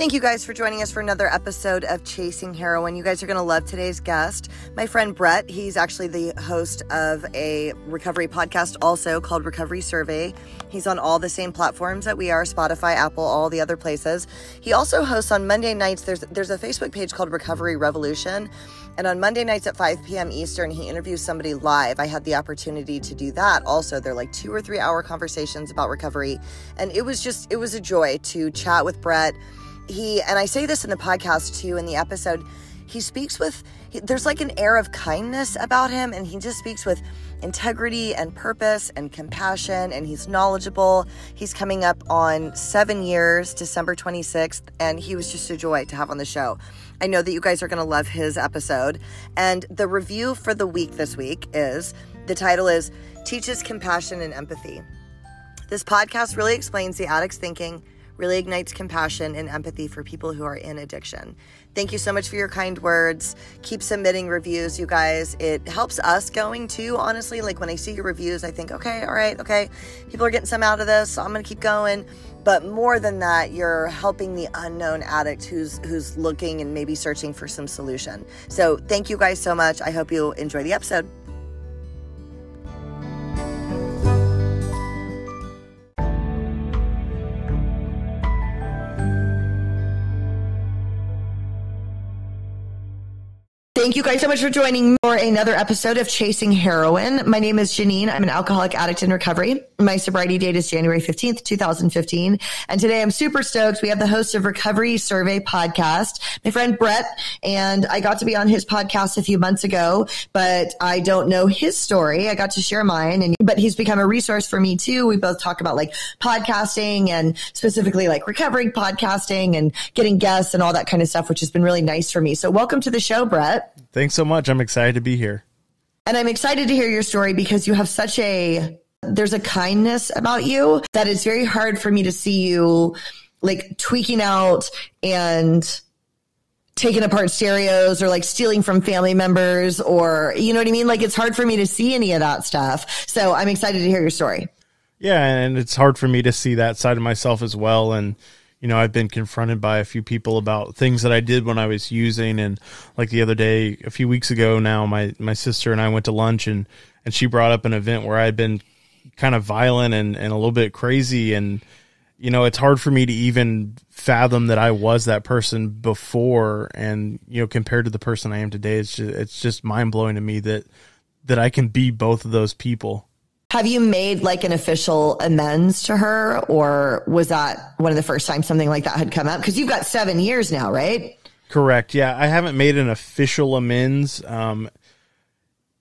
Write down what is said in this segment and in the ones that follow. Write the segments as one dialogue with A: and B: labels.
A: Thank you guys for joining us for another episode of Chasing Heroin. You guys are going to love today's guest, my friend Brett. He's actually the host of a recovery podcast also called Recovery Survey. He's on all the same platforms that we are Spotify, Apple, all the other places. He also hosts on Monday nights. There's there's a Facebook page called Recovery Revolution. And on Monday nights at 5 p.m. Eastern, he interviews somebody live. I had the opportunity to do that also. They're like two or three hour conversations about recovery. And it was just, it was a joy to chat with Brett he and I say this in the podcast too in the episode he speaks with he, there's like an air of kindness about him and he just speaks with integrity and purpose and compassion and he's knowledgeable. He's coming up on seven years december 26th and he was just a joy to have on the show. I know that you guys are going to love his episode and the review for the week this week is the title is teaches compassion and empathy. This podcast really explains the addict's thinking really ignites compassion and empathy for people who are in addiction. Thank you so much for your kind words. Keep submitting reviews, you guys. It helps us going too, honestly. Like when I see your reviews, I think, okay, all right, okay, people are getting some out of this, so I'm gonna keep going. But more than that, you're helping the unknown addict who's who's looking and maybe searching for some solution. So thank you guys so much. I hope you enjoy the episode. Thank you guys so much for joining me for another episode of Chasing Heroin. My name is Janine. I'm an alcoholic addict in recovery. My sobriety date is January 15th, 2015. And today I'm super stoked. We have the host of Recovery Survey podcast, my friend Brett. And I got to be on his podcast a few months ago, but I don't know his story. I got to share mine and, but he's become a resource for me too. We both talk about like podcasting and specifically like recovering podcasting and getting guests and all that kind of stuff, which has been really nice for me. So welcome to the show, Brett.
B: Thanks so much. I'm excited to be here.
A: And I'm excited to hear your story because you have such a there's a kindness about you that it's very hard for me to see you like tweaking out and taking apart stereos or like stealing from family members or you know what I mean? Like it's hard for me to see any of that stuff. So I'm excited to hear your story.
B: Yeah, and it's hard for me to see that side of myself as well and you know, I've been confronted by a few people about things that I did when I was using, and like the other day, a few weeks ago now, my my sister and I went to lunch, and and she brought up an event where I'd been kind of violent and and a little bit crazy, and you know, it's hard for me to even fathom that I was that person before, and you know, compared to the person I am today, it's just it's just mind blowing to me that that I can be both of those people.
A: Have you made like an official amends to her, or was that one of the first times something like that had come up? Because you've got seven years now, right?
B: Correct. Yeah, I haven't made an official amends. Um,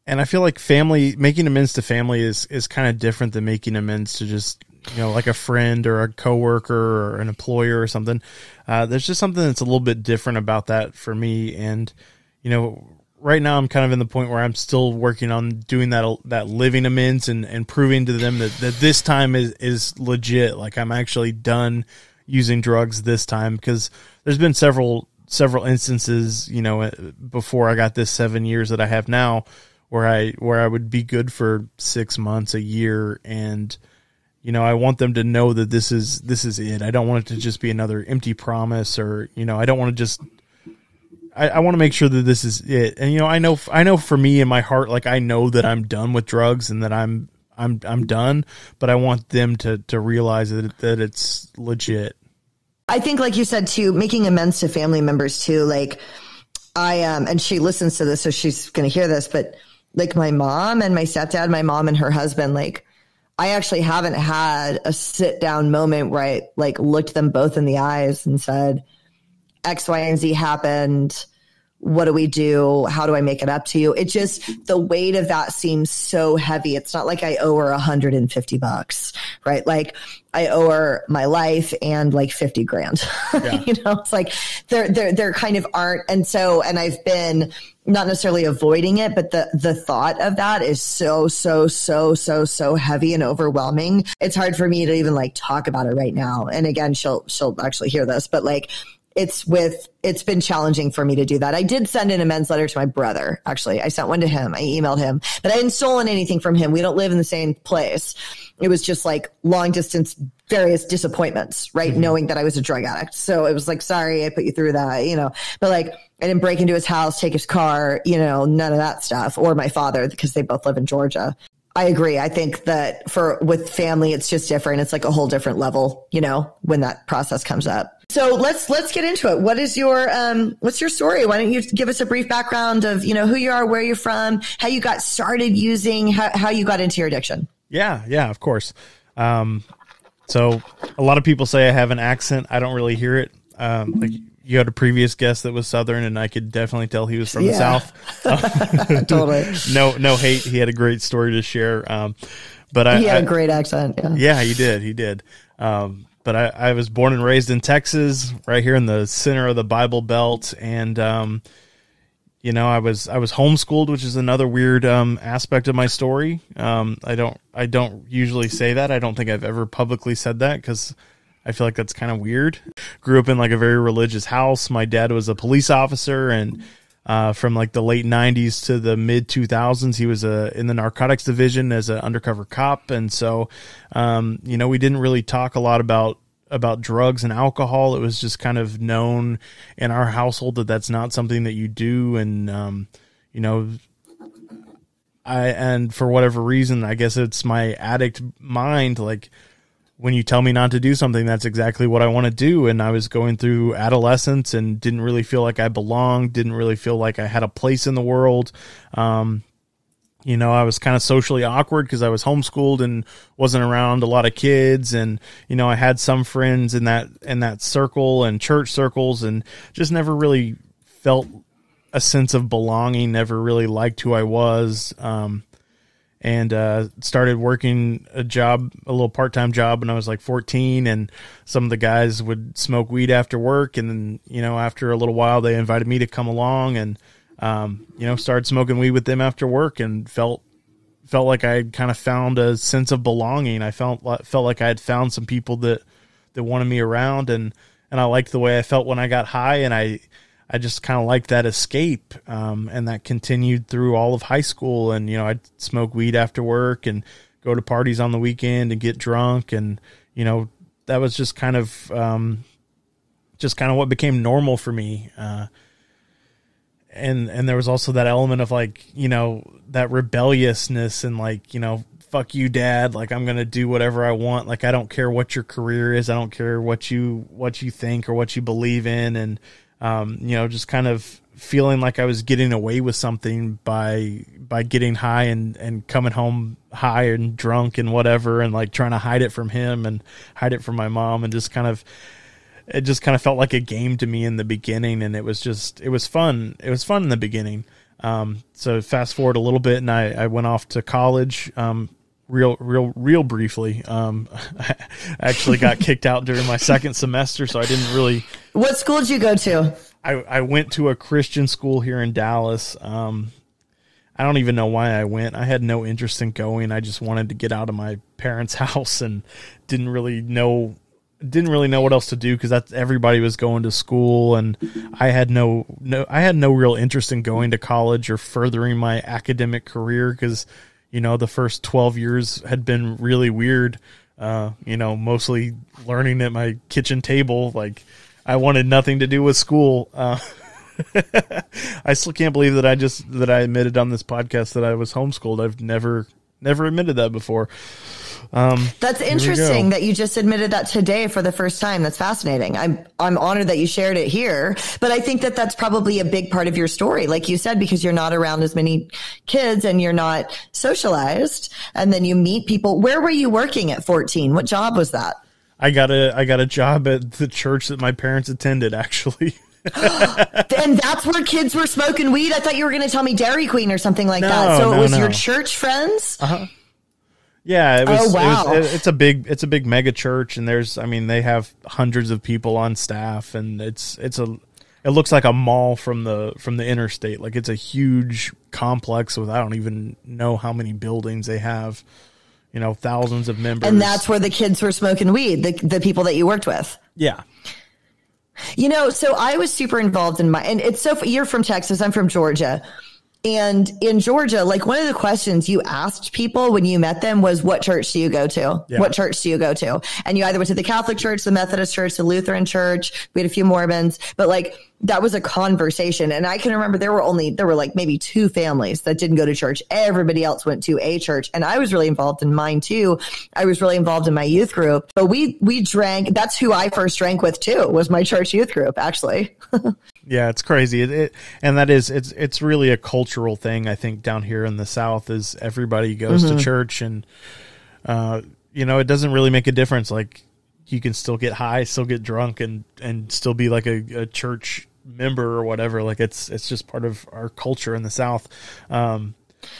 B: and I feel like family making amends to family is is kind of different than making amends to just you know like a friend or a coworker or an employer or something. Uh, there's just something that's a little bit different about that for me, and you know right now I'm kind of in the point where I'm still working on doing that that living amends and, and proving to them that, that this time is, is legit. Like I'm actually done using drugs this time because there's been several several instances, you know, eh, before I got this seven years that I have now, where I where I would be good for six months, a year, and you know, I want them to know that this is this is it. I don't want it to just be another empty promise, or you know, I don't want to just I, I want to make sure that this is it. And you know, I know, I know for me in my heart, like I know that I'm done with drugs and that I'm, I'm, I'm done. But I want them to to realize that that it's legit.
A: I think, like you said too, making amends to family members too. Like I um, and she listens to this, so she's going to hear this. But like my mom and my stepdad, my mom and her husband, like I actually haven't had a sit down moment where I like looked them both in the eyes and said X, Y, and Z happened. What do we do? How do I make it up to you? It just, the weight of that seems so heavy. It's not like I owe her 150 bucks, right? Like I owe her my life and like 50 grand. Yeah. you know, it's like they're, they're, they're kind of aren't. And so, and I've been not necessarily avoiding it, but the, the thought of that is so, so, so, so, so heavy and overwhelming. It's hard for me to even like talk about it right now. And again, she'll, she'll actually hear this, but like, it's with it's been challenging for me to do that. I did send an amends letter to my brother. Actually, I sent one to him. I emailed him, but I hadn't stolen anything from him. We don't live in the same place. It was just like long distance, various disappointments, right? Mm-hmm. Knowing that I was a drug addict. So it was like, sorry, I put you through that, you know. But like, I didn't break into his house, take his car, you know, none of that stuff, or my father because they both live in Georgia. I agree. I think that for with family, it's just different. It's like a whole different level, you know, when that process comes up. So let's let's get into it. What is your um what's your story? Why don't you give us a brief background of you know who you are, where you're from, how you got started using, how how you got into your addiction?
B: Yeah, yeah, of course. Um, so a lot of people say I have an accent. I don't really hear it. Um, like you had a previous guest that was Southern, and I could definitely tell he was from yeah. the South.
A: totally.
B: no, no hate. He had a great story to share. Um, but
A: I,
B: he
A: had I, a great accent. Yeah.
B: yeah, he did. He did. Um, but I, I, was born and raised in Texas, right here in the center of the Bible Belt, and um, you know, I was I was homeschooled, which is another weird um, aspect of my story. Um, I don't I don't usually say that. I don't think I've ever publicly said that because I feel like that's kind of weird. Grew up in like a very religious house. My dad was a police officer, and uh, from like the late '90s to the mid 2000s, he was uh, in the narcotics division as an undercover cop. And so, um, you know, we didn't really talk a lot about about drugs and alcohol. It was just kind of known in our household that that's not something that you do, and um, you know, I and for whatever reason, I guess it's my addict mind, like when you tell me not to do something, that's exactly what I want to do. And I was going through adolescence and didn't really feel like I belonged, didn't really feel like I had a place in the world. Um, you know, I was kind of socially awkward because I was homeschooled and wasn't around a lot of kids. And, you know, I had some friends in that, in that circle and church circles and just never really felt a sense of belonging, never really liked who I was. Um, and uh, started working a job, a little part time job when I was like 14. And some of the guys would smoke weed after work. And then, you know, after a little while, they invited me to come along and, um, you know, started smoking weed with them after work and felt felt like I had kind of found a sense of belonging. I felt felt like I had found some people that that wanted me around and and I liked the way I felt when I got high and I I just kind of liked that escape, um, and that continued through all of high school. And you know, I'd smoke weed after work and go to parties on the weekend and get drunk, and you know, that was just kind of um, just kind of what became normal for me. Uh, and and there was also that element of like you know that rebelliousness and like you know fuck you dad like i'm gonna do whatever i want like i don't care what your career is i don't care what you what you think or what you believe in and um, you know, just kind of feeling like I was getting away with something by by getting high and and coming home high and drunk and whatever and like trying to hide it from him and hide it from my mom and just kind of it just kind of felt like a game to me in the beginning and it was just it was fun it was fun in the beginning. Um, so fast forward a little bit and I, I went off to college um, real real real briefly. Um, i actually got kicked out during my second semester so i didn't really
A: what school did you go to?
B: I, I went to a christian school here in dallas. Um, i don't even know why i went. I had no interest in going. I just wanted to get out of my parents house and didn't really know didn't really know what else to do because that's everybody was going to school and I had no no I had no real interest in going to college or furthering my academic career because you know, the first 12 years had been really weird. Uh, you know, mostly learning at my kitchen table. Like, I wanted nothing to do with school. Uh, I still can't believe that I just that I admitted on this podcast that I was homeschooled. I've never never admitted that before.
A: Um, That's interesting that you just admitted that today for the first time. That's fascinating. I'm I'm honored that you shared it here, but I think that that's probably a big part of your story, like you said, because you're not around as many kids and you're not socialized, and then you meet people. Where were you working at 14? What job was that?
B: I got a I got a job at the church that my parents attended. Actually.
A: and that's where kids were smoking weed. I thought you were going to tell me Dairy Queen or something like no, that. So no, it was no. your church friends.
B: Uh-huh. Yeah, it was, oh, wow. It was, it's a big it's a big mega church and there's I mean they have hundreds of people on staff and it's it's a it looks like a mall from the from the interstate. Like it's a huge complex with I don't even know how many buildings they have. You know, thousands of members.
A: And that's where the kids were smoking weed, the the people that you worked with.
B: Yeah.
A: You know, so I was super involved in my, and it's so, you're from Texas, I'm from Georgia. And in Georgia, like one of the questions you asked people when you met them was, what church do you go to? Yeah. What church do you go to? And you either went to the Catholic church, the Methodist church, the Lutheran church. We had a few Mormons, but like that was a conversation. And I can remember there were only, there were like maybe two families that didn't go to church. Everybody else went to a church. And I was really involved in mine too. I was really involved in my youth group, but we, we drank. That's who I first drank with too, was my church youth group, actually.
B: yeah, it's crazy. It, it, and that is, it's, it's really a cultural thing. I think down here in the South is everybody goes mm-hmm. to church and, uh, you know, it doesn't really make a difference. Like, you can still get high, still get drunk, and and still be like a, a church member or whatever. Like it's it's just part of our culture in the South. Um,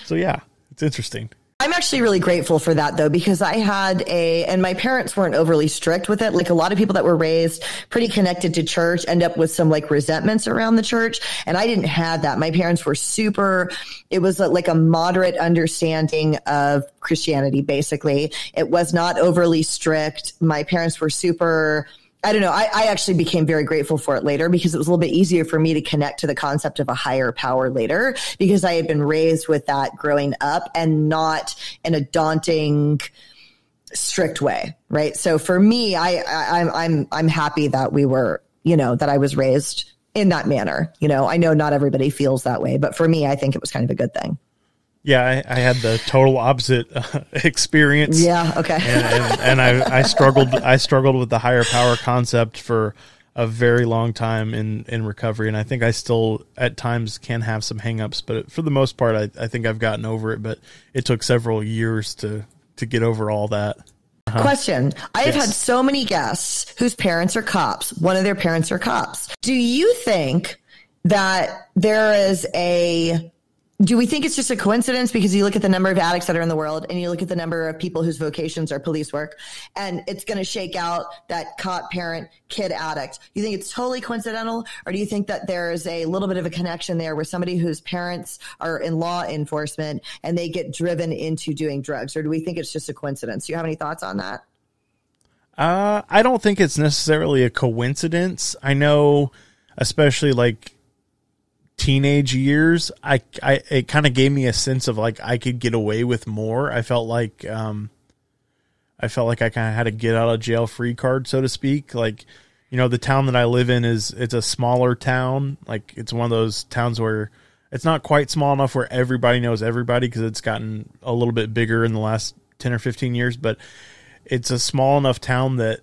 B: so yeah, it's interesting.
A: I'm actually really grateful for that though, because I had a, and my parents weren't overly strict with it. Like a lot of people that were raised pretty connected to church end up with some like resentments around the church. And I didn't have that. My parents were super, it was like a moderate understanding of Christianity, basically. It was not overly strict. My parents were super, I don't know. I, I, actually became very grateful for it later because it was a little bit easier for me to connect to the concept of a higher power later because I had been raised with that growing up and not in a daunting, strict way. Right. So for me, I, I I'm, I'm, I'm happy that we were, you know, that I was raised in that manner. You know, I know not everybody feels that way, but for me, I think it was kind of a good thing.
B: Yeah, I, I, had the total opposite uh, experience.
A: Yeah, okay.
B: and, and, and I, I, struggled. I struggled with the higher power concept for a very long time in, in recovery, and I think I still at times can have some hangups, but for the most part, I, I think I've gotten over it. But it took several years to to get over all that.
A: Uh-huh. Question. I have yes. had so many guests whose parents are cops. One of their parents are cops. Do you think that there is a do we think it's just a coincidence? Because you look at the number of addicts that are in the world and you look at the number of people whose vocations are police work and it's going to shake out that cop parent kid addict. You think it's totally coincidental or do you think that there's a little bit of a connection there where somebody whose parents are in law enforcement and they get driven into doing drugs? Or do we think it's just a coincidence? Do you have any thoughts on that?
B: Uh, i don't think it's necessarily a coincidence. I know especially like teenage years, I, I it kind of gave me a sense of like I could get away with more. I felt like um, I felt like I kind of had a get out of jail free card, so to speak. Like, you know, the town that I live in is it's a smaller town. Like, it's one of those towns where it's not quite small enough where everybody knows everybody because it's gotten a little bit bigger in the last ten or fifteen years, but it's a small enough town that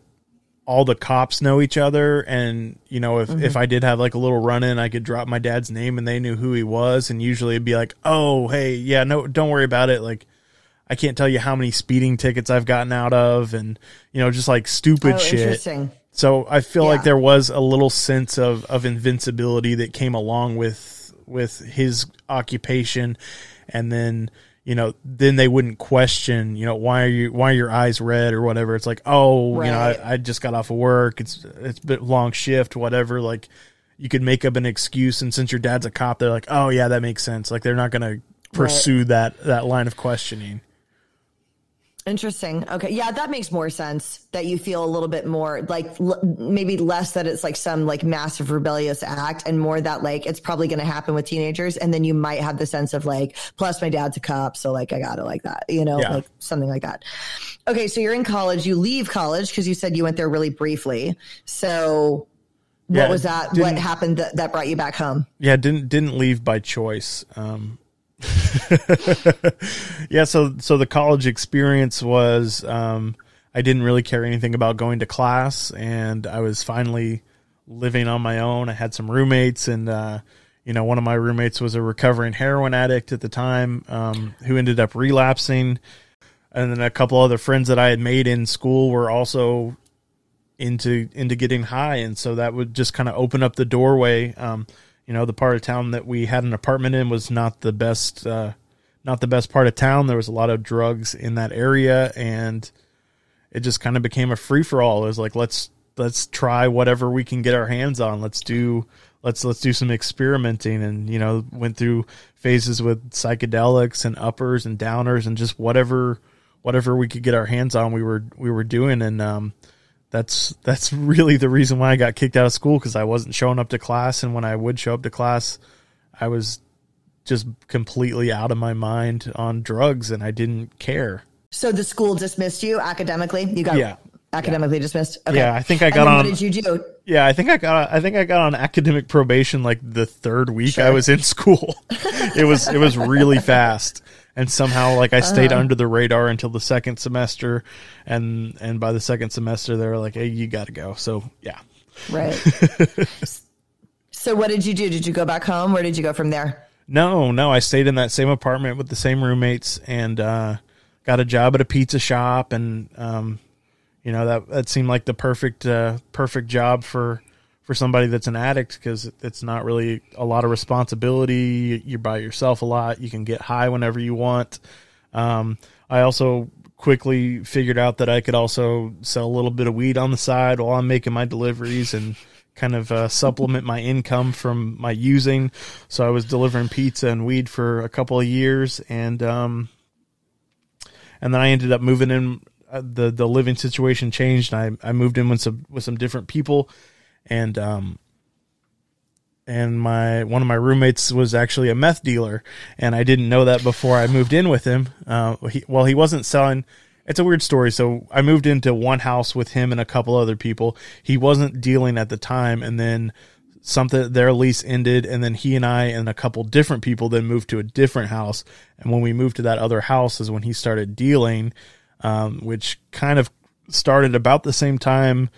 B: all the cops know each other. And you know if, mm-hmm. if i did have like a little run in i could drop my dad's name and they knew who he was. And usually it'd be like oh hey yeah no don't worry about it. Like i can't tell you how many speeding tickets i've gotten out of and you know just like stupid oh, shit. so i feel yeah. like there was a little sense of of invincibility that came along with with his occupation. And then you know, then they wouldn't question, you know, why are you, why are your eyes red or whatever. It's like, oh, right. you know, I, I, just got off of work. It's, it's a bit long shift, whatever. Like you could make up an excuse. And since your dad's a cop, they're like, oh yeah, that makes sense. Like they're not going to pursue right. that, that line of questioning.
A: Interesting. Okay. Yeah, that makes more sense that you feel a little bit more like l- maybe less that it's like some like massive rebellious act and more that like it's probably going to happen with teenagers. And then you might have the sense of like, plus my dad's a cop. So like, I got it like that, you know, yeah. like something like that. Okay. So you're in college, you leave college because you said you went there really briefly. So what yeah, was that? What happened that, that brought you back home?
B: Yeah. Didn't, didn't leave by choice. Um, yeah, so so the college experience was um, I didn't really care anything about going to class, and I was finally living on my own. I had some roommates, and uh, you know, one of my roommates was a recovering heroin addict at the time um, who ended up relapsing, and then a couple other friends that I had made in school were also into into getting high, and so that would just kind of open up the doorway. Um, you know the part of town that we had an apartment in was not the best uh, not the best part of town. There was a lot of drugs in that area and it just kind of became a free for all it was like let's let's try whatever we can get our hands on. Let's do let's let's do some experimenting and you know went through phases with psychedelics and uppers and downers and just whatever whatever we could get our hands on we were we were doing. And um that's that's really the reason why I got kicked out of school because I wasn't showing up to class, and when I would show up to class, I was just completely out of my mind on drugs, and I didn't care.
A: So the school dismissed you academically. You got
B: Yeah.
A: academically dismissed. Okay.
B: Yeah, I think I got on.
A: What did you do?
B: Yeah, I think I got I think I got on academic probation like the third week I was in school. it was it was really fast. And somehow like I stayed
A: Uh-huh.
B: under the radar until the second semester and and by the second semester they were like, "Hey, you got to go." So, yeah.
A: Right. so what did you do? Did you go back home? Where did you go from there?
B: No, no, I stayed in that same apartment with the same roommates and uh got a job at a pizza shop and um you know that that seemed like the perfect uh perfect job for for somebody that's an addict because it's not really a lot of responsibility. You're by yourself a lot. You can get high whenever you want. Um, I also quickly figured out that I could also sell a little bit of weed on the side while I'm making my deliveries and kind of uh, supplement my income from my using. So I was delivering pizza and weed for a couple of years, and um, and then I ended up moving in. Uh, the The living situation changed, I I moved in with some with some different people, and um and my one of my roommates was actually a meth dealer, and I didn't know that before I moved in with him. Uh, he, well, he wasn't selling. It's a weird story. So I moved into one house with him and a couple other people. He wasn't dealing at the time, and then something their lease ended, and then he and I and a couple different people then moved to a different house. And when we moved to that other house, is when he started dealing, um, which kind of started about the same time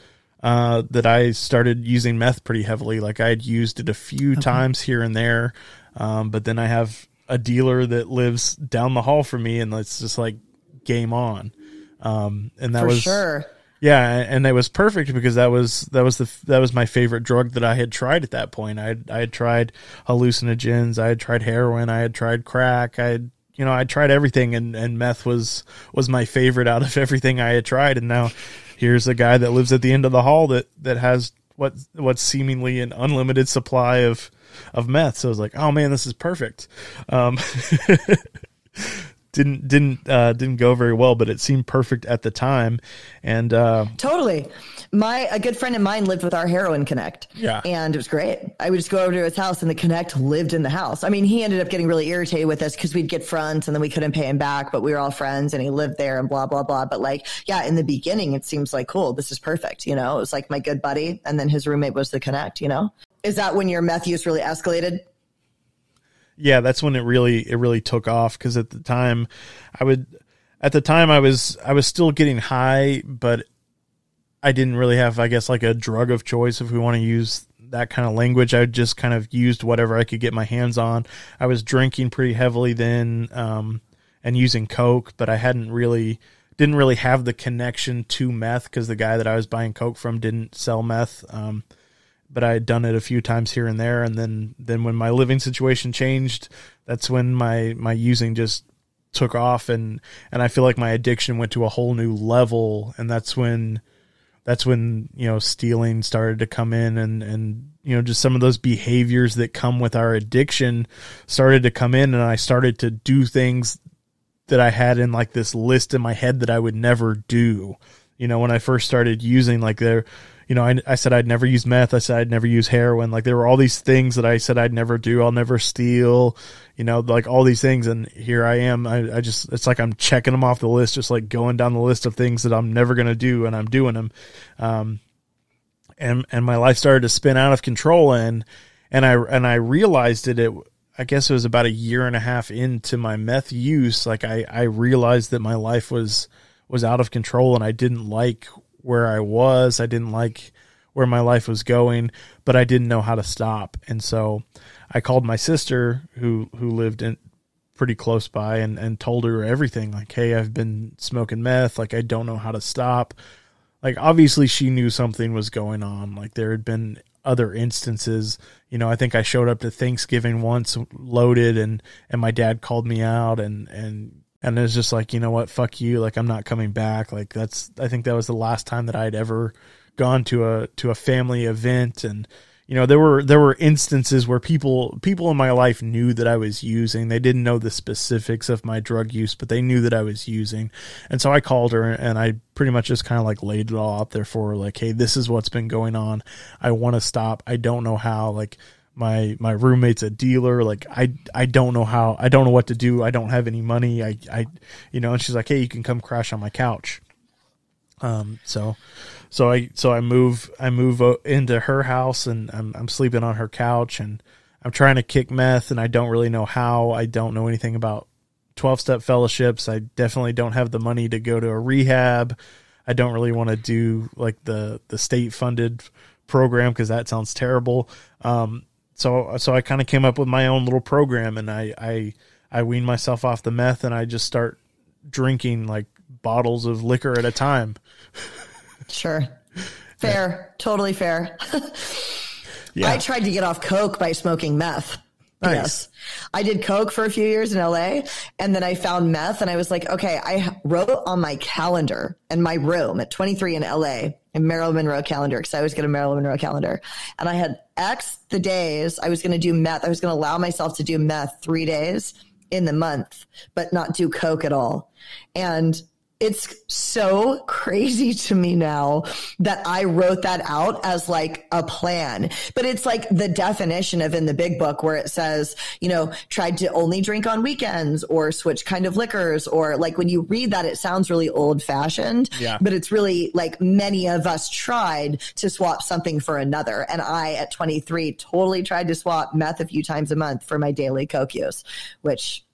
B: uh, that I started using meth pretty heavily. Like I had used it a few times here and there, um, but then I have a dealer that lives down the hall from me, and it's just like game on. Um, and that
A: For
B: was
A: sure.
B: yeah, and it was perfect because that was that was the that was my favorite drug that I had tried at that point. I had, I had tried hallucinogens, I had tried heroin, I had tried crack, I had you know I tried everything, and and meth was was my favorite out of everything I had tried. And now here's a guy that lives at the end of the hall that that has what what's seemingly an unlimited supply of of meth. So I was like, oh man, this is perfect. Um, didn't didn't uh, didn't go very well, but it seemed perfect at the time, and uh,
A: Totally. My a good friend of mine lived with our heroin connect.
B: Yeah.
A: And it was great. I would just go over to his house and the connect lived in the house. I mean, he ended up getting really irritated with us because we'd get fronts and then we couldn't pay him back, but we were all friends and he lived there and blah, blah, blah. But like, yeah, in the beginning it seems like cool. This is perfect. You know, it was like my good buddy. And then his roommate was the connect, you know? Is that when your meth use really escalated?
B: Yeah, that's when it really it really took off because at the time, I would at the time I was I was still getting high, but I didn't really have I guess like a drug of choice if we want to use that kind of language. I just kind of used whatever I could get my hands on. I was drinking pretty heavily then, um, and using coke, but I hadn't really didn't really have the connection to meth because the guy that I was buying coke from didn't sell meth. Um, but I had done it a few times here and there, and then then when my living situation changed, that's when my my using just took off, and and I feel like my addiction went to a whole new level, and that's when that's when you know stealing started to come in, and and you know just some of those behaviors that come with our addiction started to come in, and I started to do things that I had in like this list in my head that I would never do. You know, when I first started using like there, you know, I, I said I'd never use meth. I said I'd never use heroin. Like there were all these things that I said I'd never do. I'll never steal, you know, like all these things. And here I am. I, I just, it's like I'm checking them off the list, just like going down the list of things that I'm never going to do. And I'm doing them. Um, and, and my life started to spin out of control and, and I, and I realized it, it, I guess it was about a year and a half into my meth use. Like I, I realized that my life was, was out of control and I didn't like where I was. I didn't like where my life was going, but I didn't know how to stop. And so I called my sister who, who lived in pretty close by and, and told her everything like, Hey, I've been smoking meth. Like I don't know how to stop. Like obviously she knew something was going on. Like there had been other instances. You know, I think I showed up to Thanksgiving once loaded and, and my dad called me out and, and, and it was just like, you know what, fuck you. Like I'm not coming back. Like that's, I think that was the last time that I'd ever gone to a, to a family event. And, you know there were there were instances where people people in my life knew that I was using. They didn't know the specifics of my drug use, but they knew that I was using. And so I called her and I pretty much just kind of like laid it all out there for her like, "Hey, this is what's been going on. I want to stop. I don't know how like my my roommate's a dealer like i i don't know how i don't know what to do i don't have any money i i you know and she's like hey you can come crash on my couch um so so I so I move I move into her house and I'm I'm sleeping on her couch and I'm trying to kick meth and I don't really know how. I don't know anything about 12 step fellowships. I definitely don't have the money to go to a rehab. I don't really want to do like the the state funded program because that sounds terrible. Um, so so I kind of came up with my own little program and I I I wean myself off the meth and I just start drinking like bottles of liquor at a time.
A: Sure. Fair. Yeah. Totally fair. yeah. I tried to get off coke by smoking meth. Nice. Yes. I did coke for a few years in LA and then I found meth and I was like, okay, I wrote on my calendar in my room at 23 in LA in Marilyn Monroe calendar because I always get a Marilyn Monroe calendar. And I had X the days I was going to do meth. I was going to allow myself to do meth three days in the month, but not do coke at all. And it's so crazy to me now that I wrote that out as like a plan. But it's like the definition of in the big book where it says, you know, tried to only drink on weekends or switch kind of liquors or like when you read that, it sounds really old fashioned.
B: Yeah.
A: But it's really like many of us tried to swap something for another. And I at 23 totally tried to swap meth a few times a month for my daily coke use, which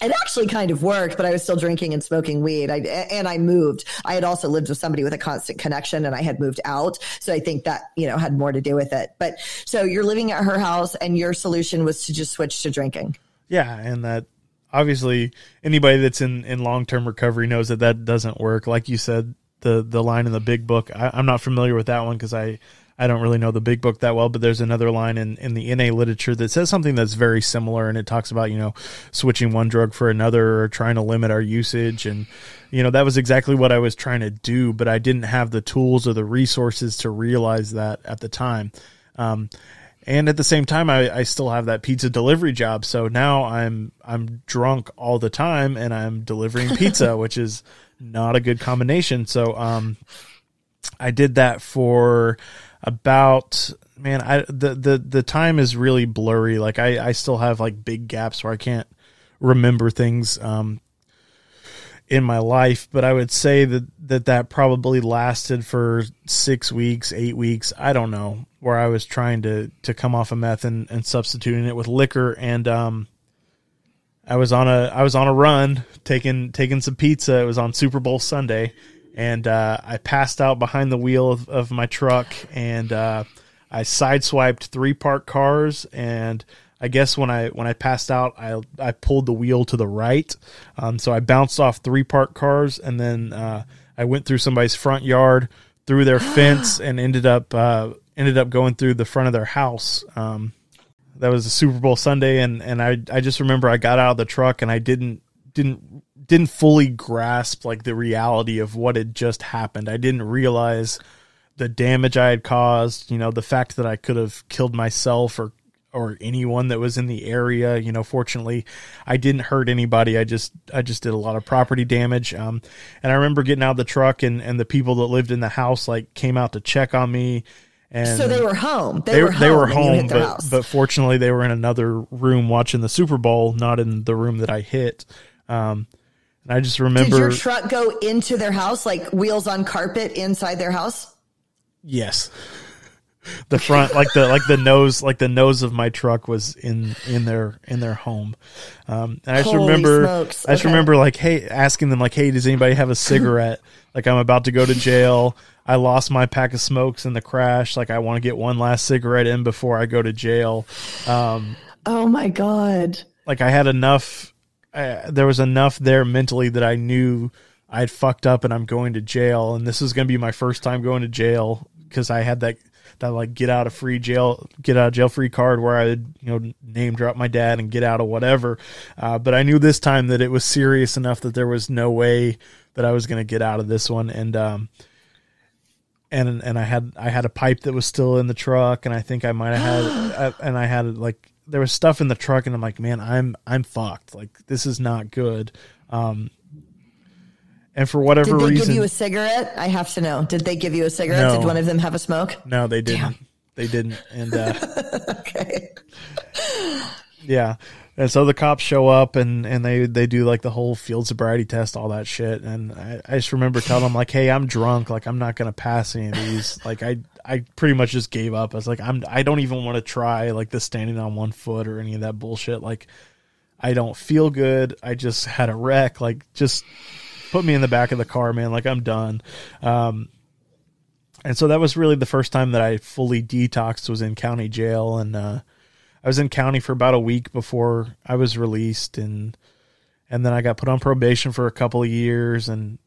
A: it actually kind of worked, but I was still drinking and smoking weed. I, and I moved. I had also lived with somebody with a constant connection and I had moved out. So I think that, you know, had more to do with it. But so you're living at her house and your solution was to just switch to drinking.
B: Yeah. And that obviously anybody that's in, in long-term recovery knows that that doesn't work. Like you said, the, the line in the big book, I, I'm not familiar with that one because I, I don't really know the big book that well, but there's another line in, in the NA literature that says something that's very similar and it talks about, you know, switching one drug for another or trying to limit our usage. And, you know, that was exactly what I was trying to do, but I didn't have the tools or the resources to realize that at the time. Um, and at the same time, I, I still have that pizza delivery job. So now I'm, I'm drunk all the time and I'm delivering pizza, which is not a good combination. So, um, I did that for, about man i the the the time is really blurry. Like i i still have like big gaps where i can't remember things um in my life but i would say that that that probably lasted for six weeks eight weeks i don't know where i was trying to to come off of meth and, and substituting it with liquor. And um i was on a i was on a run taking taking some pizza. It was on super bowl sunday and uh, I passed out behind the wheel of, of my truck, and uh, I sideswiped three parked cars, and I guess when I when I passed out, I I pulled the wheel to the right, um, so I bounced off three parked cars, and then uh, I went through somebody's front yard, through their fence, and ended up uh, ended up going through the front of their house. Um, that was a Super Bowl Sunday, and and I I just remember I got out of the truck and I didn't didn't didn't fully grasp like the reality of what had just happened. I didn't realize the damage I had caused, you know, the fact that I could have killed myself or or anyone that was in the area, you know, fortunately I didn't hurt anybody. I just I just did a lot of property damage. Um and I remember getting out of the truck and and the people that lived in the house like came out to check on me and
A: so they were home. They,
B: they
A: were home.
B: They were home, but, but fortunately they were in another room watching the Super Bowl, not in the room that I hit. Um, and I just remember. Did
A: your truck go into their house, like wheels on carpet inside their house?
B: Yes. The front, like the like the nose, like the nose of my truck was in in their in their home. Um, and I just Holy remember, smokes. I just okay. remember like, hey, asking them like, hey, does anybody have a cigarette? like I'm about to go to jail. I lost my pack of smokes in the crash. Like I want to get one last cigarette in before I go to jail. Um,
A: oh my god!
B: Like I had enough there was enough there mentally that I knew I'd fucked up and I'm going to jail, and this is going to be my first time going to jail because I had that that like get out of free jail, get out of jail free card where I would you know name drop my dad and get out of whatever. Uh, but I knew this time that it was serious enough that there was no way that I was going to get out of this one, and um, and and I had I had a pipe that was still in the truck, and I think I might have had, and I had like there was stuff in the truck, and I'm like, man, I'm I'm fucked. Like this is not good. Um, and for whatever reason,
A: Did they
B: reason,
A: give you a cigarette? I have to know. Did they give you a cigarette?
B: No.
A: Did one of them have a smoke?
B: no, they didn't.
A: Damn.
B: They didn't, and uh,
A: Okay.
B: Yeah. And so the cops show up and, and they, they do like the whole field sobriety test, all that shit. And I, I just remember telling them like, Hey, I'm drunk. Like, I'm not going to pass any of these. like, I, I pretty much just gave up. I was like, I'm, I don't even want to try like the standing on one foot or any of that bullshit. Like, I don't feel good. I just had a wreck. Like, just put me in the back of the car, man. Like, I'm done. Um, and so that was really the first time that I fully detoxed was in county jail. And, uh, I was in county for about a week before I was released and and then I got put on probation for a couple of years and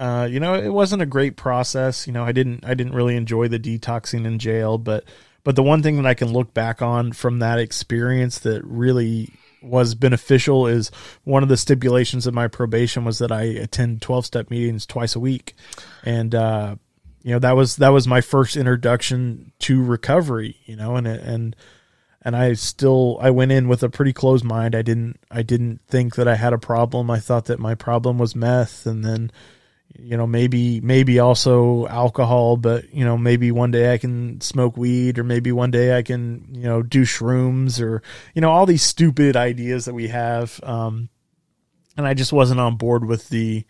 B: uh, you know, it wasn't a great process. You know, I didn't I didn't really enjoy the detoxing in jail, but but the one thing that I can look back on from that experience that really was beneficial is one of the stipulations of my probation was that I attend 12 step meetings twice a week. And uh you know, that was that was my first introduction to recovery, you know, and and and I still I went in with a pretty closed mind. I didn't I didn't think that I had a problem. I thought that my problem was meth and then you know maybe maybe also alcohol, but you know maybe one day I can smoke weed or maybe one day I can, you know, do shrooms or you know all these stupid ideas that we have um and I just wasn't on board with the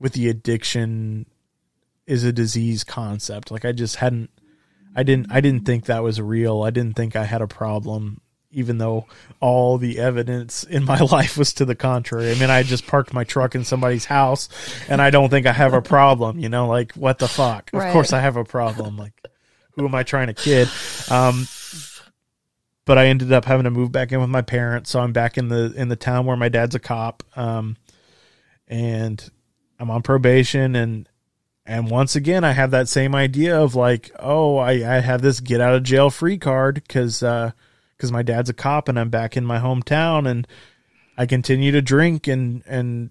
B: with the addiction is a disease concept. Like I just hadn't I didn't I didn't think that was real. I didn't think I had a problem even though all the evidence in my life was to the contrary. I mean, I just parked my truck in somebody's house and I don't think I have a problem, you know, like what the fuck? Of course I have a problem. Like who am I trying to kid? Um but I ended up having to move back in with my parents, so I'm back in the in the town where my dad's a cop. Um and I'm on probation and and once again, I have that same idea of like, oh, I, I have this get out of jail free card because because my dad's a cop and I'm back in my hometown and I continue to drink and and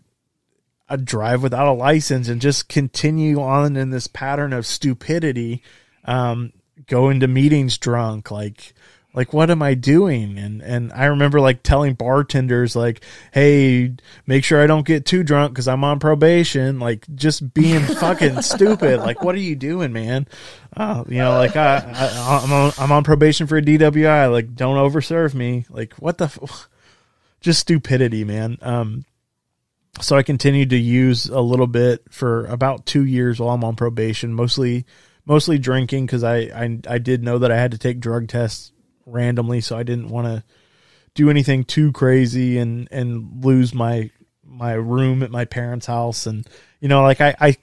B: I drive without a license and just continue on in this pattern of stupidity, um, going to meetings drunk, like like what am I doing? And and I remember like telling bartenders like, hey, make sure I don't get too drunk because I'm on probation. Like just being fucking stupid. Like what are you doing, man? Uh, you know, like I, I I'm on I'm on probation for a DWI. Like don't overserve me. Like what the. F- just stupidity, man. Um, so I continued to use a little bit for about two years while I'm on probation, mostly mostly drinking because I, I I did know that I had to take drug tests randomly, so I didn't want to do anything too crazy and and lose my my room at my parents' house and you know like I I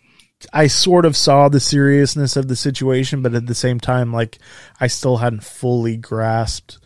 B: I sort of saw the seriousness of the situation, but at the same time, like I still hadn't fully grasped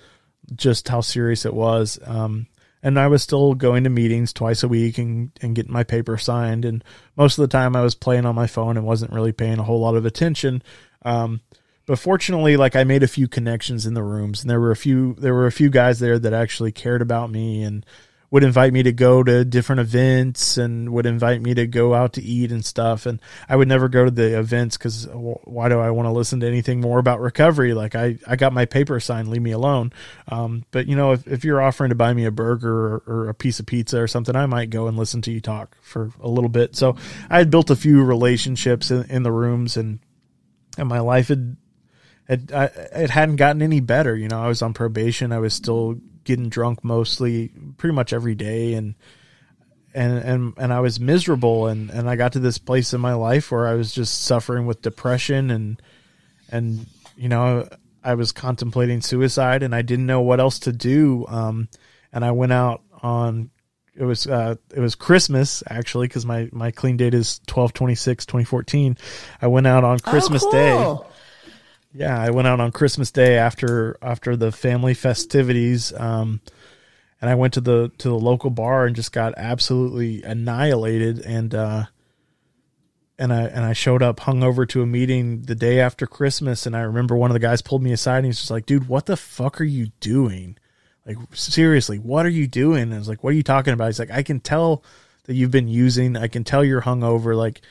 B: just how serious it was. Um, and I was still going to meetings twice a week and, and getting my paper signed. And most of the time I was playing on my phone and wasn't really paying a whole lot of attention. Um, but fortunately, like I made a few connections in the rooms and there were a few, there were a few guys there that actually cared about me and would invite me to go to different events and would invite me to go out to eat and stuff. And I would never go to the events because why do I want to listen to anything more about recovery? Like I, I got my paper signed, leave me alone. Um, but you know, if, if you're offering to buy me a burger or, or a piece of pizza or something, I might go and listen to you talk for a little bit. So I had built a few relationships in, in the rooms and, and my life had, had, I, it hadn't gotten any better. You know, I was on probation. I was still getting drunk mostly pretty much every day and and and and I was miserable and and I got to this place in my life where I was just suffering with depression and and you know I was contemplating suicide and I didn't know what else to do um and I went out on it was uh it was Christmas actually cuz my my clean date is 12/26 2014 I went out on Christmas
A: oh,
B: day
A: cool.
B: Yeah, I went out on Christmas Day after after the family festivities, um, and I went to the to the local bar and just got absolutely annihilated. And uh, and I and I showed up hungover to a meeting the day after Christmas, and I remember one of the guys pulled me aside and he's just like, "Dude, what the fuck are you doing? Like seriously, what are you doing?" And I was like, "What are you talking about?" He's like, "I can tell that you've been using. I can tell you're hungover. Like."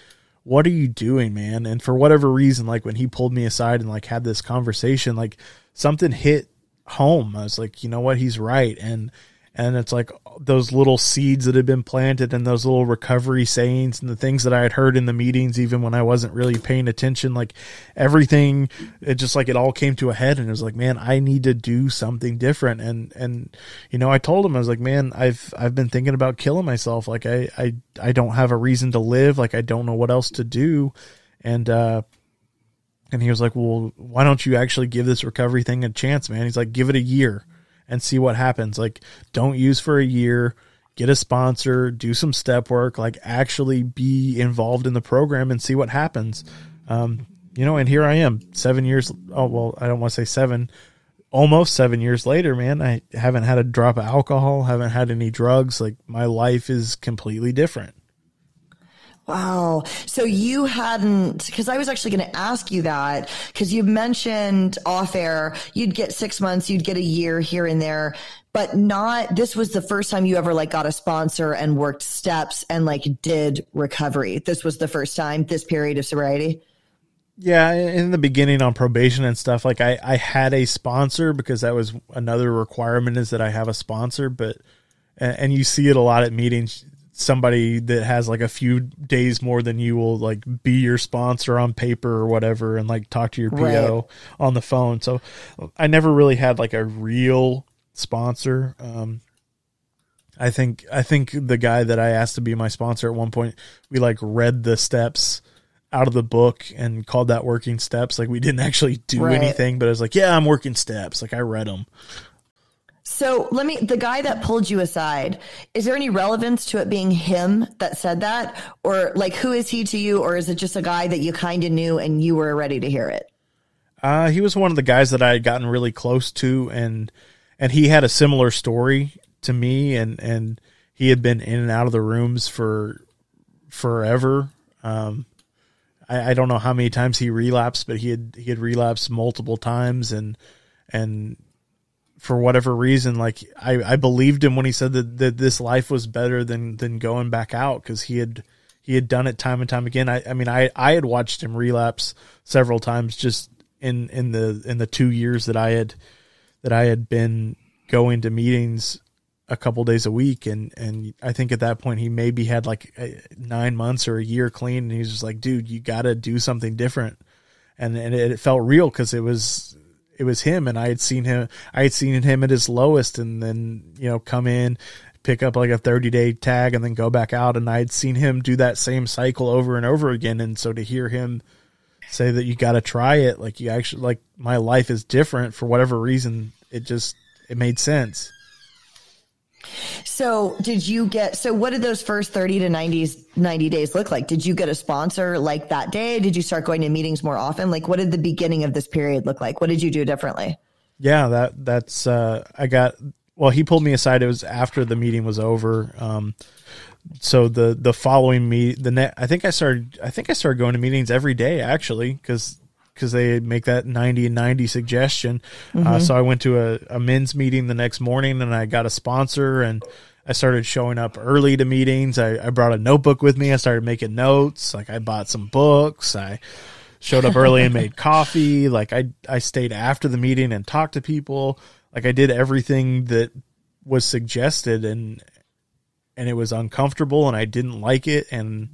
B: What are you doing, man? And for whatever reason, like when he pulled me aside and like had this conversation, like something hit home. I was like, you know what? He's right. And, and it's like those little seeds that had been planted and those little recovery sayings and the things that I had heard in the meetings, even when I wasn't really paying attention, like everything, it just like it all came to a head and it was like, man, I need to do something different. And, and, you know, I told him, I was like, man, I've, I've been thinking about killing myself. Like I, I, I don't have a reason to live. Like I don't know what else to do. And, uh, and he was like, well, why don't you actually give this recovery thing a chance, man? He's like, give it a year and see what happens. Like, don't use for a year, get a sponsor, do some step work, like actually be involved in the program and see what happens. Um, you know, and here I am, seven years. Oh, well, I don't want to say seven, almost seven years later, man. I haven't had a drop of alcohol, haven't had any drugs. Like, my life is completely different.
A: Wow. So you hadn't, because I was actually going to ask you that, because you mentioned off air, you'd get six months, you'd get a year here and there, but not, this was the first time you ever like got a sponsor and worked steps and like did recovery. This was the first time, this period of sobriety.
B: Yeah, in the beginning on probation and stuff, like I, I had a sponsor because that was another requirement is that I have a sponsor, but and you see it a lot at meetings somebody that has like a few days more than you will like be your sponsor on paper or whatever and like talk to your PO right. on the phone. So I never really had like a real sponsor. Um, I think I think the guy that I asked to be my sponsor at one point, we like read the steps out of the book and called that working steps. Like we didn't actually do right. anything, but I was like, yeah, I'm working steps. Like I read them.
A: So let me, the guy that pulled you aside, is there any relevance to it being him that said that? Or like, who is he to you? Or is it just a guy that you kind of knew and you were ready to hear it?
B: Uh, he was one of the guys that I had gotten really close to and, and he had a similar story to me and, and he had been in and out of the rooms for forever. Um, I, I don't know how many times he relapsed, but he had, he had relapsed multiple times and, and for whatever reason, like I, I believed him when he said that, that this life was better than than going back out because he had he had done it time and time again. I, I mean I, I had watched him relapse several times just in in the in the two years that I had that I had been going to meetings a couple days a week. And and I think at that point he maybe had like nine months or a year clean. And he was just like dude you got to do something different. And and it, it felt real because it was it was him and I had seen him I had seen him at his lowest and then you know come in pick up like a 30 day tag and then go back out and I had seen him do that same cycle over and over again and so to hear him say that you got to try it like you actually like my life is different for whatever reason it just it made sense
A: so, did you get so what did those first 30 to 90 90 days look like? Did you get a sponsor like that day? Did you start going to meetings more often? Like what did the beginning of this period look like? What did you do differently?
B: Yeah, that that's uh I got well, he pulled me aside it was after the meeting was over. Um so the the following me the net I think I started I think I started going to meetings every day actually cuz because they make that 90 and 90 suggestion. Uh, mm-hmm. Uh, so I went to a, a men's meeting the next morning and I got a sponsor and I started showing up early to meetings. I, I brought a notebook with me. I started making notes. Like I bought some books. I showed up early and made coffee. Like I, I stayed after the meeting and talked to people. Like I did everything that was suggested and, and it was uncomfortable and I didn't like it. And,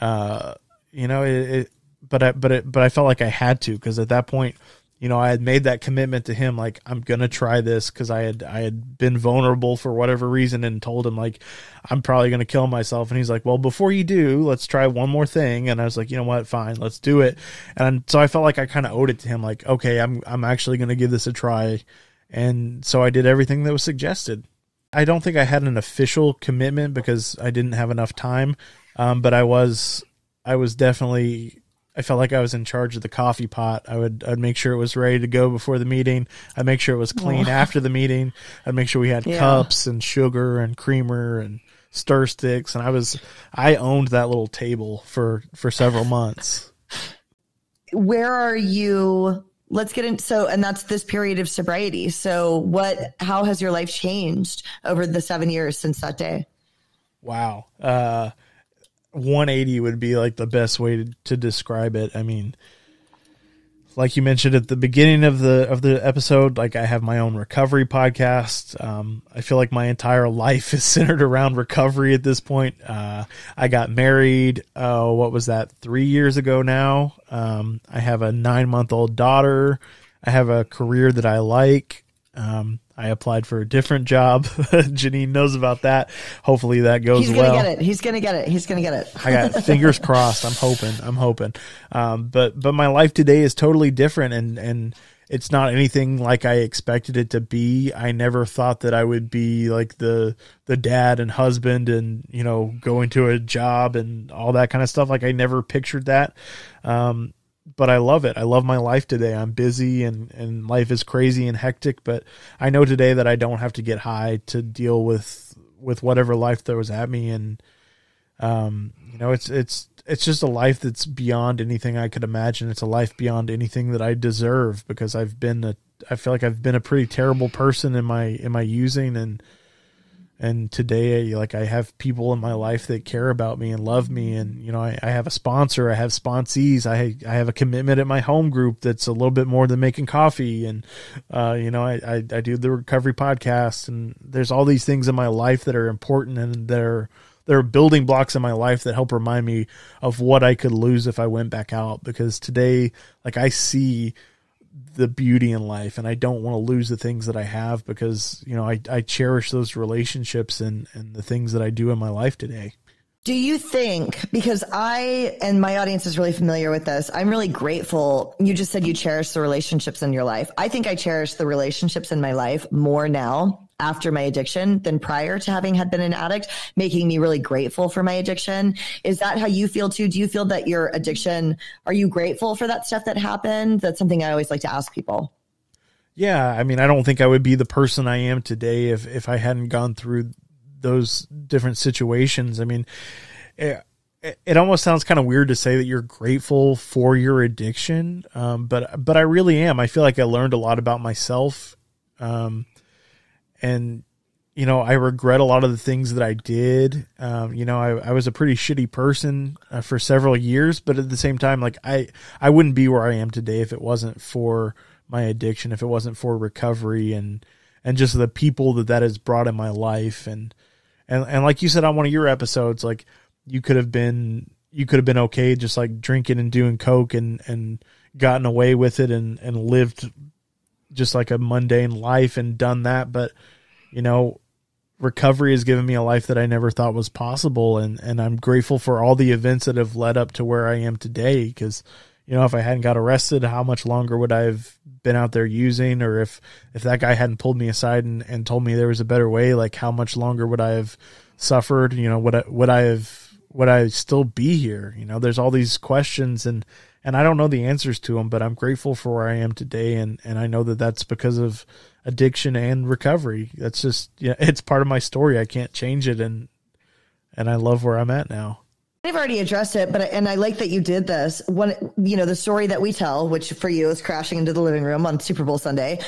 B: uh, you know, it, it but I, but it, but I felt like I had to because at that point, you know, I had made that commitment to him, like I'm gonna try this because I had I had been vulnerable for whatever reason and told him like I'm probably gonna kill myself, and he's like, well, before you do, let's try one more thing, and I was like, you know what, fine, let's do it, and so I felt like I kind of owed it to him, like, okay, I'm I'm actually gonna give this a try, and so I did everything that was suggested. I don't think I had an official commitment because I didn't have enough time, um, but I was I was definitely I felt like I was in charge of the coffee pot. I would I'd make sure it was ready to go before the meeting. I'd make sure it was clean oh. after the meeting. I'd make sure we had yeah. cups and sugar and creamer and stir sticks and I was I owned that little table for for several months.
A: Where are you let's get into so and that's this period of sobriety. So what how has your life changed over the 7 years since that day?
B: Wow. Uh 180 would be like the best way to, to describe it. I mean, like you mentioned at the beginning of the of the episode, like I have my own recovery podcast. Um, I feel like my entire life is centered around recovery at this point. Uh, I got married. Uh, what was that? Three years ago now. Um, I have a nine month old daughter. I have a career that I like. Um, I applied for a different job. Janine knows about that. Hopefully that goes well.
A: He's gonna
B: well.
A: get it. He's gonna get it. He's gonna get it.
B: I got fingers crossed. I'm hoping. I'm hoping. Um, but but my life today is totally different, and and it's not anything like I expected it to be. I never thought that I would be like the the dad and husband, and you know, going to a job and all that kind of stuff. Like I never pictured that. Um, but I love it. I love my life today. I'm busy and, and life is crazy and hectic, but I know today that I don't have to get high to deal with, with whatever life throws at me. And, um, you know, it's, it's, it's just a life that's beyond anything I could imagine. It's a life beyond anything that I deserve because I've been a, I feel like I've been a pretty terrible person in my, in my using and, and today like i have people in my life that care about me and love me. And you know i, I have a sponsor i have sponsees i i have a commitment at my home group that's a little bit more than making coffee. And uh, you know I, I, I do the recovery podcast. And there's all these things in my life that are important and they're there are building blocks in my life that help remind me of what I could lose if I went back out. Because today like I see the beauty in life and I don't want to lose the things that I have because, you know, I, I cherish those relationships and, and the things that I do in my life today.
A: Do you think, because I and my audience is really familiar with this, I'm really grateful. You just said you cherish the relationships in your life. I think I cherish the relationships in my life more now after my addiction than prior to having had been an addict, making me really grateful for my addiction. Is that how you feel too? Do you feel that your addiction, are you grateful for that stuff that happened? That's something I always like to ask people.
B: Yeah, I mean, I don't think I would be the person I am today if if I hadn't gone through those different situations. I mean, it, it almost sounds kind of weird to say that you're grateful for your addiction, um, but but I really am. I feel like I learned a lot about myself, um, and you know I regret a lot of the things that I did. Um, you know, I, I was a pretty shitty person uh, for several years, but at the same time, like I I wouldn't be where I am today if it wasn't for my addiction, if it wasn't for recovery and and just the people that that has brought in my life and and and like you said on one of your episodes like you could have been you could have been okay just like drinking and doing coke and and gotten away with it and and lived just like a mundane life and done that but you know recovery has given me a life that I never thought was possible. And and I'm grateful for all the events that have led up to where I am today because you know if I hadn't got arrested how much longer would I have been out there using? Or if if that guy hadn't pulled me aside and, and told me there was a better way like how much longer would I have suffered? You know would I, would I have would I still be here? You know there's all these questions and and I don't know the answers to them but I'm grateful for where I am today and and I know that that's because of addiction and recovery that's just yeah it's part of my story I can't change it and and I love where I'm at now
A: I've already addressed it, but and I like that you did this. One, you know, the story that we tell, which for you is crashing into the living room on Super Bowl Sunday.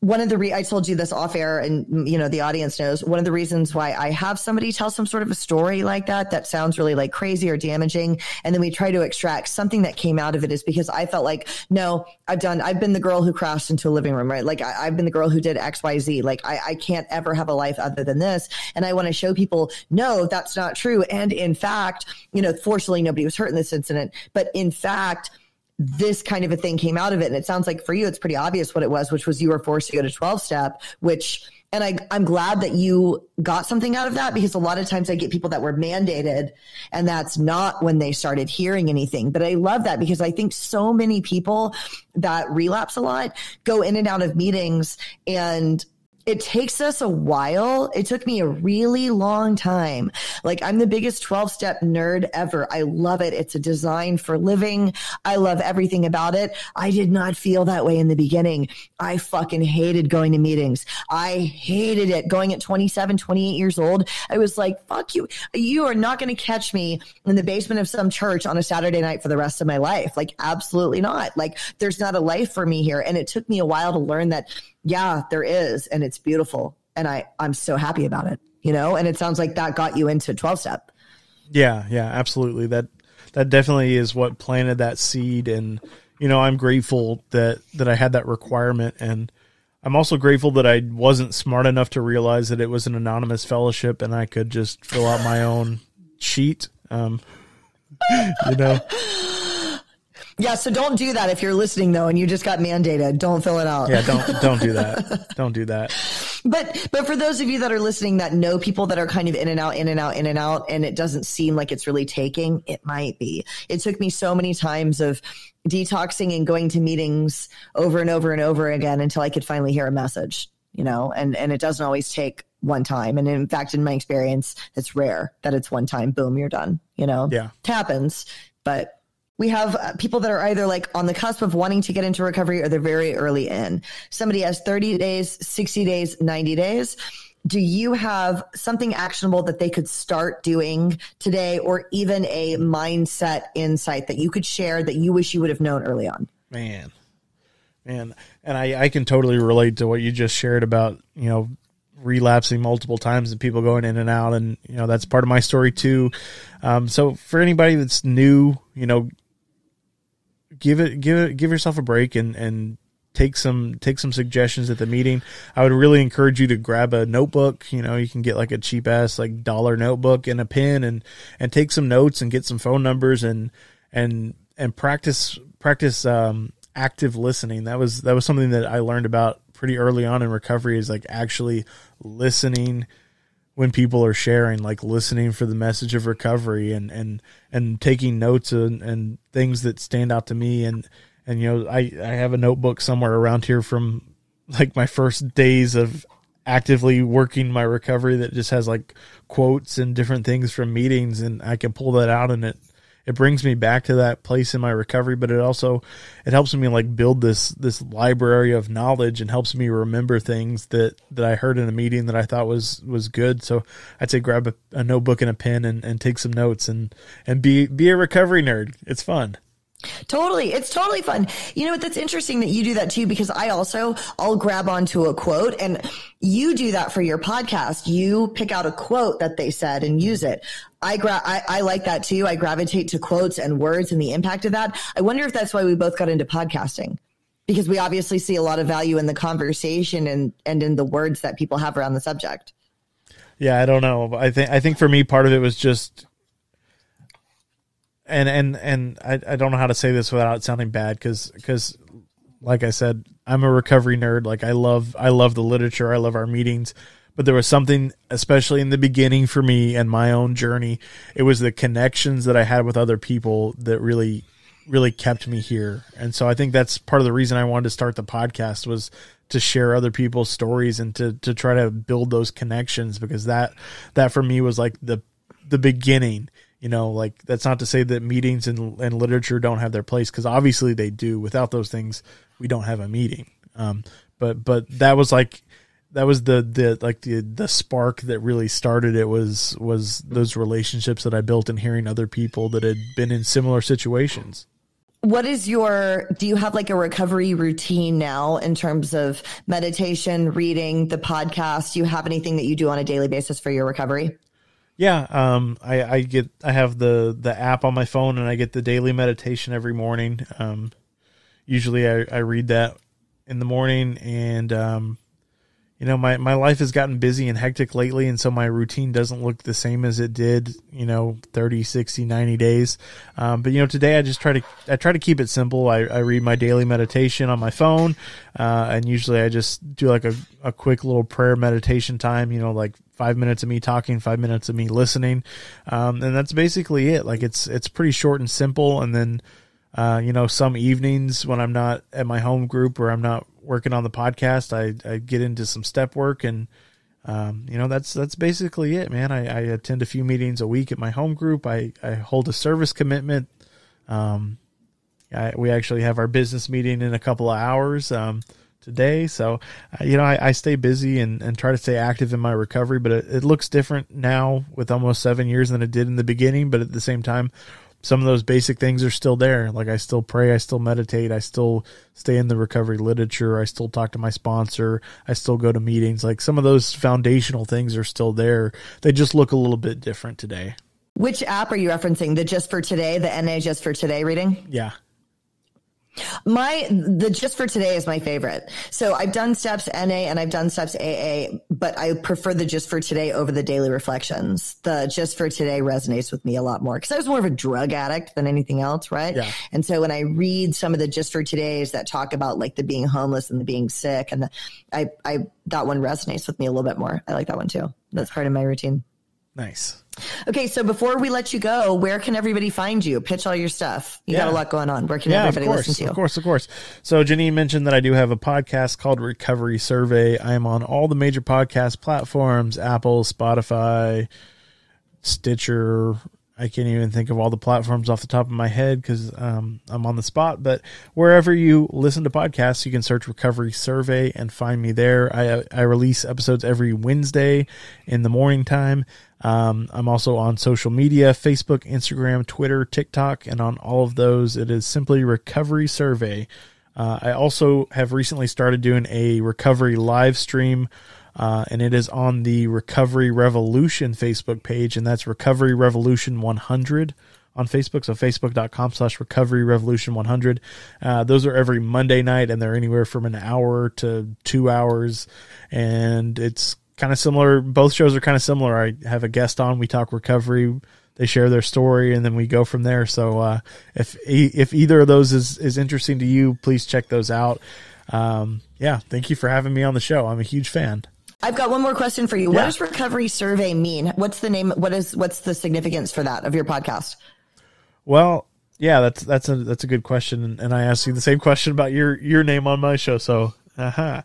A: One of the re- I told you this off air, and mm, you know the audience knows. One of the reasons why I have somebody tell some sort of a story like that that sounds really like crazy or damaging, and then we try to extract something that came out of it is because I felt like no, I've done. I've been the girl who crashed into a living room, right? Like I, have been the girl who did X, Y, Z. Like I, I can't ever have a life other than this, and I want to show people no, that's not true. And in fact, you know, fortunately nobody was hurt in this incident, but in fact this kind of a thing came out of it. And it sounds like for you, it's pretty obvious what it was, which was you were forced to go to 12 step, which, and I, I'm glad that you got something out of that because a lot of times I get people that were mandated and that's not when they started hearing anything. But I love that because I think so many people that relapse a lot go in and out of meetings and it takes us a while. It took me a really long time. Like I'm the biggest 12 step nerd ever. I love it. It's a design for living. I love everything about it. I did not feel that way in the beginning. I fucking hated going to meetings. I hated it going at 27, 28 years old. I was like, fuck you. You are not going to catch me in the basement of some church on a Saturday night for the rest of my life. Like absolutely not. Like there's not a life for me here. And it took me a while to learn that yeah, there is, and it's beautiful, and I I'm so happy about it. You know, and it sounds like that got you into twelve step.
B: Yeah, yeah, absolutely. That that definitely is what planted that seed and you know, I'm grateful that that I had that requirement and I'm also grateful that I wasn't smart enough to realize that it was an anonymous fellowship and I could just fill out my own sheet. Um, you know.
A: Yeah, so don't do that if you're listening though and you just got mandated. Don't fill it out.
B: Yeah, don't don't do that. don't do that.
A: But but for those of you that are listening that know people that are kind of in and out, in and out, in and out, and it doesn't seem like it's really taking, it might be. It took me so many times of detoxing and going to meetings over and over and over again until I could finally hear a message, you know, and and it doesn't always take one time. And in fact, in my experience, it's rare that it's one time, boom, you're done, you know?
B: Yeah.
A: It happens, but we have uh, people that are either like on the cusp of wanting to get into recovery or they're very early in. Somebody has 30 days, 60 days, 90 days. Do you have something actionable that they could start doing today or even a mindset insight that you could share that you wish you would have known early on?
B: Man, man. And I, I can totally relate to what you just shared about, you know, relapsing multiple times and people going in and out and you know that's part of my story too um, so for anybody that's new you know give it give it give yourself a break and and take some take some suggestions at the meeting. I would really encourage you to grab a notebook. You know, you can get like a cheap ass like dollar notebook and a pen and and take some notes and get some phone numbers and and and practice practice um, active listening. That was that was something that I learned about pretty early on in recovery is like actually listening when people are sharing, like listening for the message of recovery and and and taking notes and, and things that stand out to me. And and you know I I have a notebook somewhere around here from like my first days of actively working my recovery that just has like quotes and different things from meetings and I can pull that out and it it brings me back to that place in my recovery but it also it helps me like build this this library of knowledge and helps me remember things that that i heard in a meeting that i thought was was good. So i'd say grab a, a notebook and a pen and, and take some notes and and be be a recovery nerd. It's fun
A: Totally. It's totally fun. You know what? That's interesting that you do that too, because I also, I'll grab onto a quote and you do that for your podcast. You pick out a quote that they said and use it. I gra- I, I like that too. I gravitate to quotes and words and the impact of that. I wonder if that's why we both got into podcasting because we obviously see a lot of value in the conversation and, and in the words that people have around the subject.
B: Yeah, I don't know. I think I think for me part of it was just and and and I, I don't know how to say this without sounding bad because because like I said I'm a recovery nerd. Like I love I love the literature. I love our meetings. But there was something especially in the beginning for me and my own journey it was the connections that I had with other people that really really kept me here. And so I think that's part of the reason I wanted to start the podcast was to share other people's stories and to to try to build those connections because that that for me was like the the beginning you know like that's not to say that meetings and, and literature don't have their place because obviously they do. Without those things we don't have a meeting. Um, but but that was like that was the the like the the spark that really started it was was those relationships that I built and hearing other people that had been in similar situations.
A: What is your do you have like a recovery routine now in terms of meditation reading the podcast? Do you have anything that you do on a daily basis for your recovery
B: yeah, um, I, I get I have the the app on my phone and I get the daily meditation every morning. Um, usually I, I read that in the morning and um, you know my my life has gotten busy and hectic lately and so my routine doesn't look the same as it did you know 30 60 90 days um, but you know today i just try to i try to keep it simple i, I read my daily meditation on my phone uh, and usually i just do like a, a quick little prayer meditation time you know like five minutes of me talking, five minutes of me listening, um, and that's basically it. Like it's it's pretty short and simple. And then, uh, you know, some evenings when I'm not at my home group or I'm not working on the podcast, I, I get into some step work and. Um, you know that's that's basically it, man. I, I, attend a few meetings a week at my home group. I, I hold a service commitment. Um, I, we actually have our business meeting in a couple of hours. Um, today. So, uh, you know, I, I, stay busy and, and try to stay active in my recovery, but it, it, looks different now with almost seven years than it did in the beginning. But at the same time, some of those basic things are still there. Like I still pray, I still meditate, I still stay in the recovery literature, I still talk to my sponsor, I still go to meetings. Like some of those foundational things are still there. They just look a little bit different today.
A: Which app are you referencing? The Just for Today, the NA Just for Today reading?
B: Yeah.
A: My the just for today is my favorite. So I've done steps NA and I've done steps AA, but I prefer the just for today over the daily reflections. The just for today resonates with me a lot more because I was more of a drug addict than anything else, right?
B: Yeah.
A: And so when I read some of the just for todays that talk about like the being homeless and the being sick, and the, I I that one resonates with me a little bit more. I like that one too. That's part of my routine.
B: Nice.
A: Okay, so before we let you go, where can everybody find you? Pitch all your stuff. You
B: Yeah.
A: got a lot going on. Where can
B: Yeah,
A: everybody
B: course,
A: listen to you?
B: of course, of course. So Janine mentioned that I do have a podcast called Recovery Survey. I am on all the major podcast platforms: Apple, Spotify, Stitcher. I can't even think of all the platforms off the top of my head because um, I'm on the spot. But wherever you listen to podcasts, you can search Recovery Survey and find me there. I I release episodes every Wednesday in the morning time. Um, I'm also on social media Facebook, Instagram, Twitter, TikTok, and on all of those, it is simply Recovery Survey. Uh, I also have recently started doing a recovery live stream, uh, and it is on the Recovery Revolution Facebook page, and that's Recovery Revolution 100 on Facebook. So facebook.com slash recovery revolution 100. Uh, those are every Monday night and they're anywhere from an hour to two hours. And it's kind of similar. Both shows are kind of similar. I have a guest on, we talk recovery. They share their story and then we go from there. So, uh, if, if either of those is, is interesting to you, please check those out. Um, yeah, thank you for having me on the show. I'm a huge fan.
A: I've got one more question for you.
B: Yeah.
A: What does recovery survey mean? What's the name? What is what's the significance for that of your podcast?
B: Well, yeah, that's that's a that's a good question, and, and I asked you the same question about your your name on my show. So, uh-huh.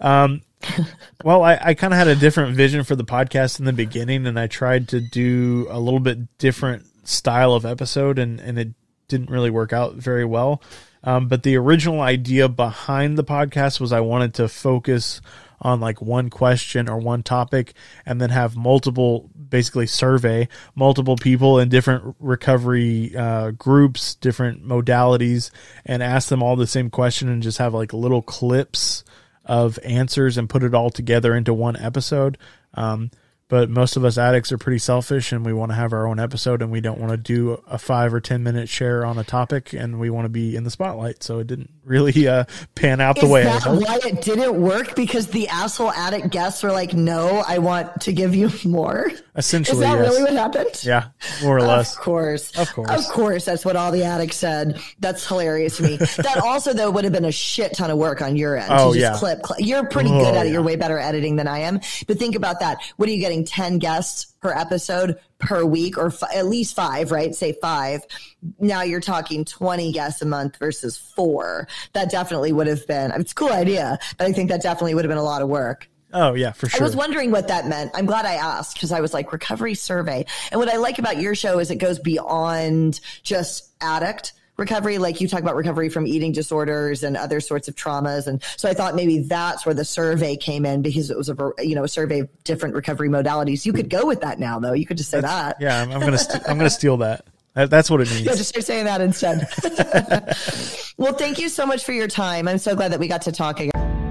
B: um, well, I, I kind of had a different vision for the podcast in the beginning, and I tried to do a little bit different style of episode, and and it didn't really work out very well. Um, but the original idea behind the podcast was I wanted to focus on like one question or one topic and then have multiple basically survey multiple people in different recovery uh, groups different modalities and ask them all the same question and just have like little clips of answers and put it all together into one episode. Um, but most of us addicts are pretty selfish and we want to have our own episode and we don't want to do a five or ten minute share on a topic and we want to be in the spotlight so it didn't really uh, pan out the
A: Is
B: way I
A: that
B: hoped.
A: why it didn't work? Because the asshole addict guests were like, "No, I want to give you more."
B: essentially
A: Is that
B: yes.
A: really what happened?
B: yeah more or less
A: Of course.
B: Of course.
A: Of course. That's what all the addicts said. That's hilarious to me. that also, though, would have been a shit ton of work on your end.
B: Oh,
A: to just
B: yeah.
A: clip, clip. You're pretty
B: Oh,
A: good at it.
B: yeah.
A: You're way better at editing than I am. But think about that. What are you getting? 10 guests per episode per week or fi- at least five, right? Say five. Now you're talking 20 guests a month versus four. That definitely would have been, it's a cool idea, but I think that definitely would have been a lot of work.
B: oh yeah for sure.
A: I was wondering what that meant. I'm glad I asked because I was like recovery survey. And what I like about your show is it goes beyond just addict recovery. Like you talk about recovery from eating disorders and other sorts of traumas. And so I thought maybe that's where the survey came in because it was a, you know, a survey of different recovery modalities. You could go with that now though. You could just say that.
B: yeah i'm, I'm gonna st- i'm gonna steal that. that that's what it means
A: Yeah, just start saying that instead. well, thank you so much for your time. I'm so glad that we got to talk again.